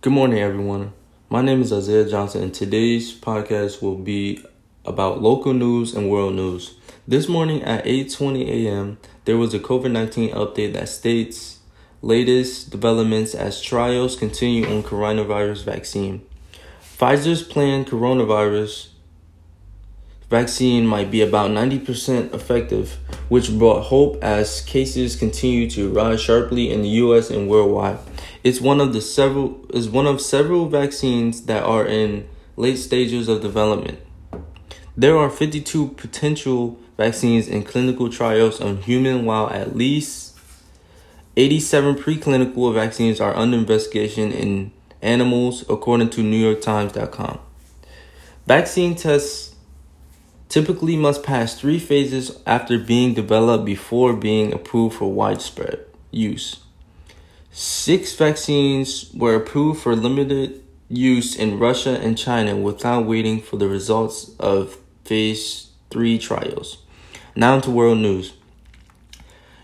Good morning, everyone. My name is Isaiah Johnson, and today's podcast will be about local news and world news. This morning at 8:20 a.m., there was a COVID-19 update that states latest developments as trials continue on coronavirus vaccine. Pfizer's planned coronavirus vaccine might be about 90% effective, which brought hope as cases continue to rise sharply in the US and worldwide. It's one of the several is one of several vaccines that are in late stages of development. There are 52 potential vaccines in clinical trials on human while at least 87 preclinical vaccines are under investigation in animals according to New York newyorktimes.com. Vaccine tests typically must pass three phases after being developed before being approved for widespread use. Six vaccines were approved for limited use in Russia and China without waiting for the results of phase 3 trials. Now to world news.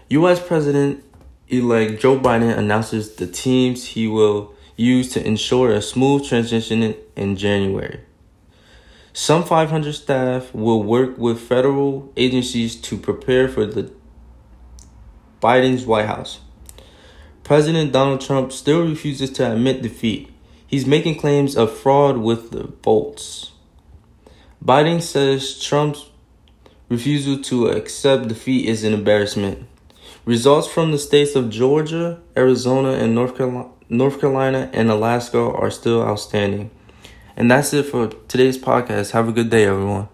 US President elect Joe Biden announces the teams he will use to ensure a smooth transition in January. Some 500 staff will work with federal agencies to prepare for the Biden's White House. President Donald Trump still refuses to admit defeat. He's making claims of fraud with the votes. Biden says Trump's refusal to accept defeat is an embarrassment. Results from the states of Georgia, Arizona, and North Carolina, North Carolina and Alaska are still outstanding. And that's it for today's podcast. Have a good day, everyone.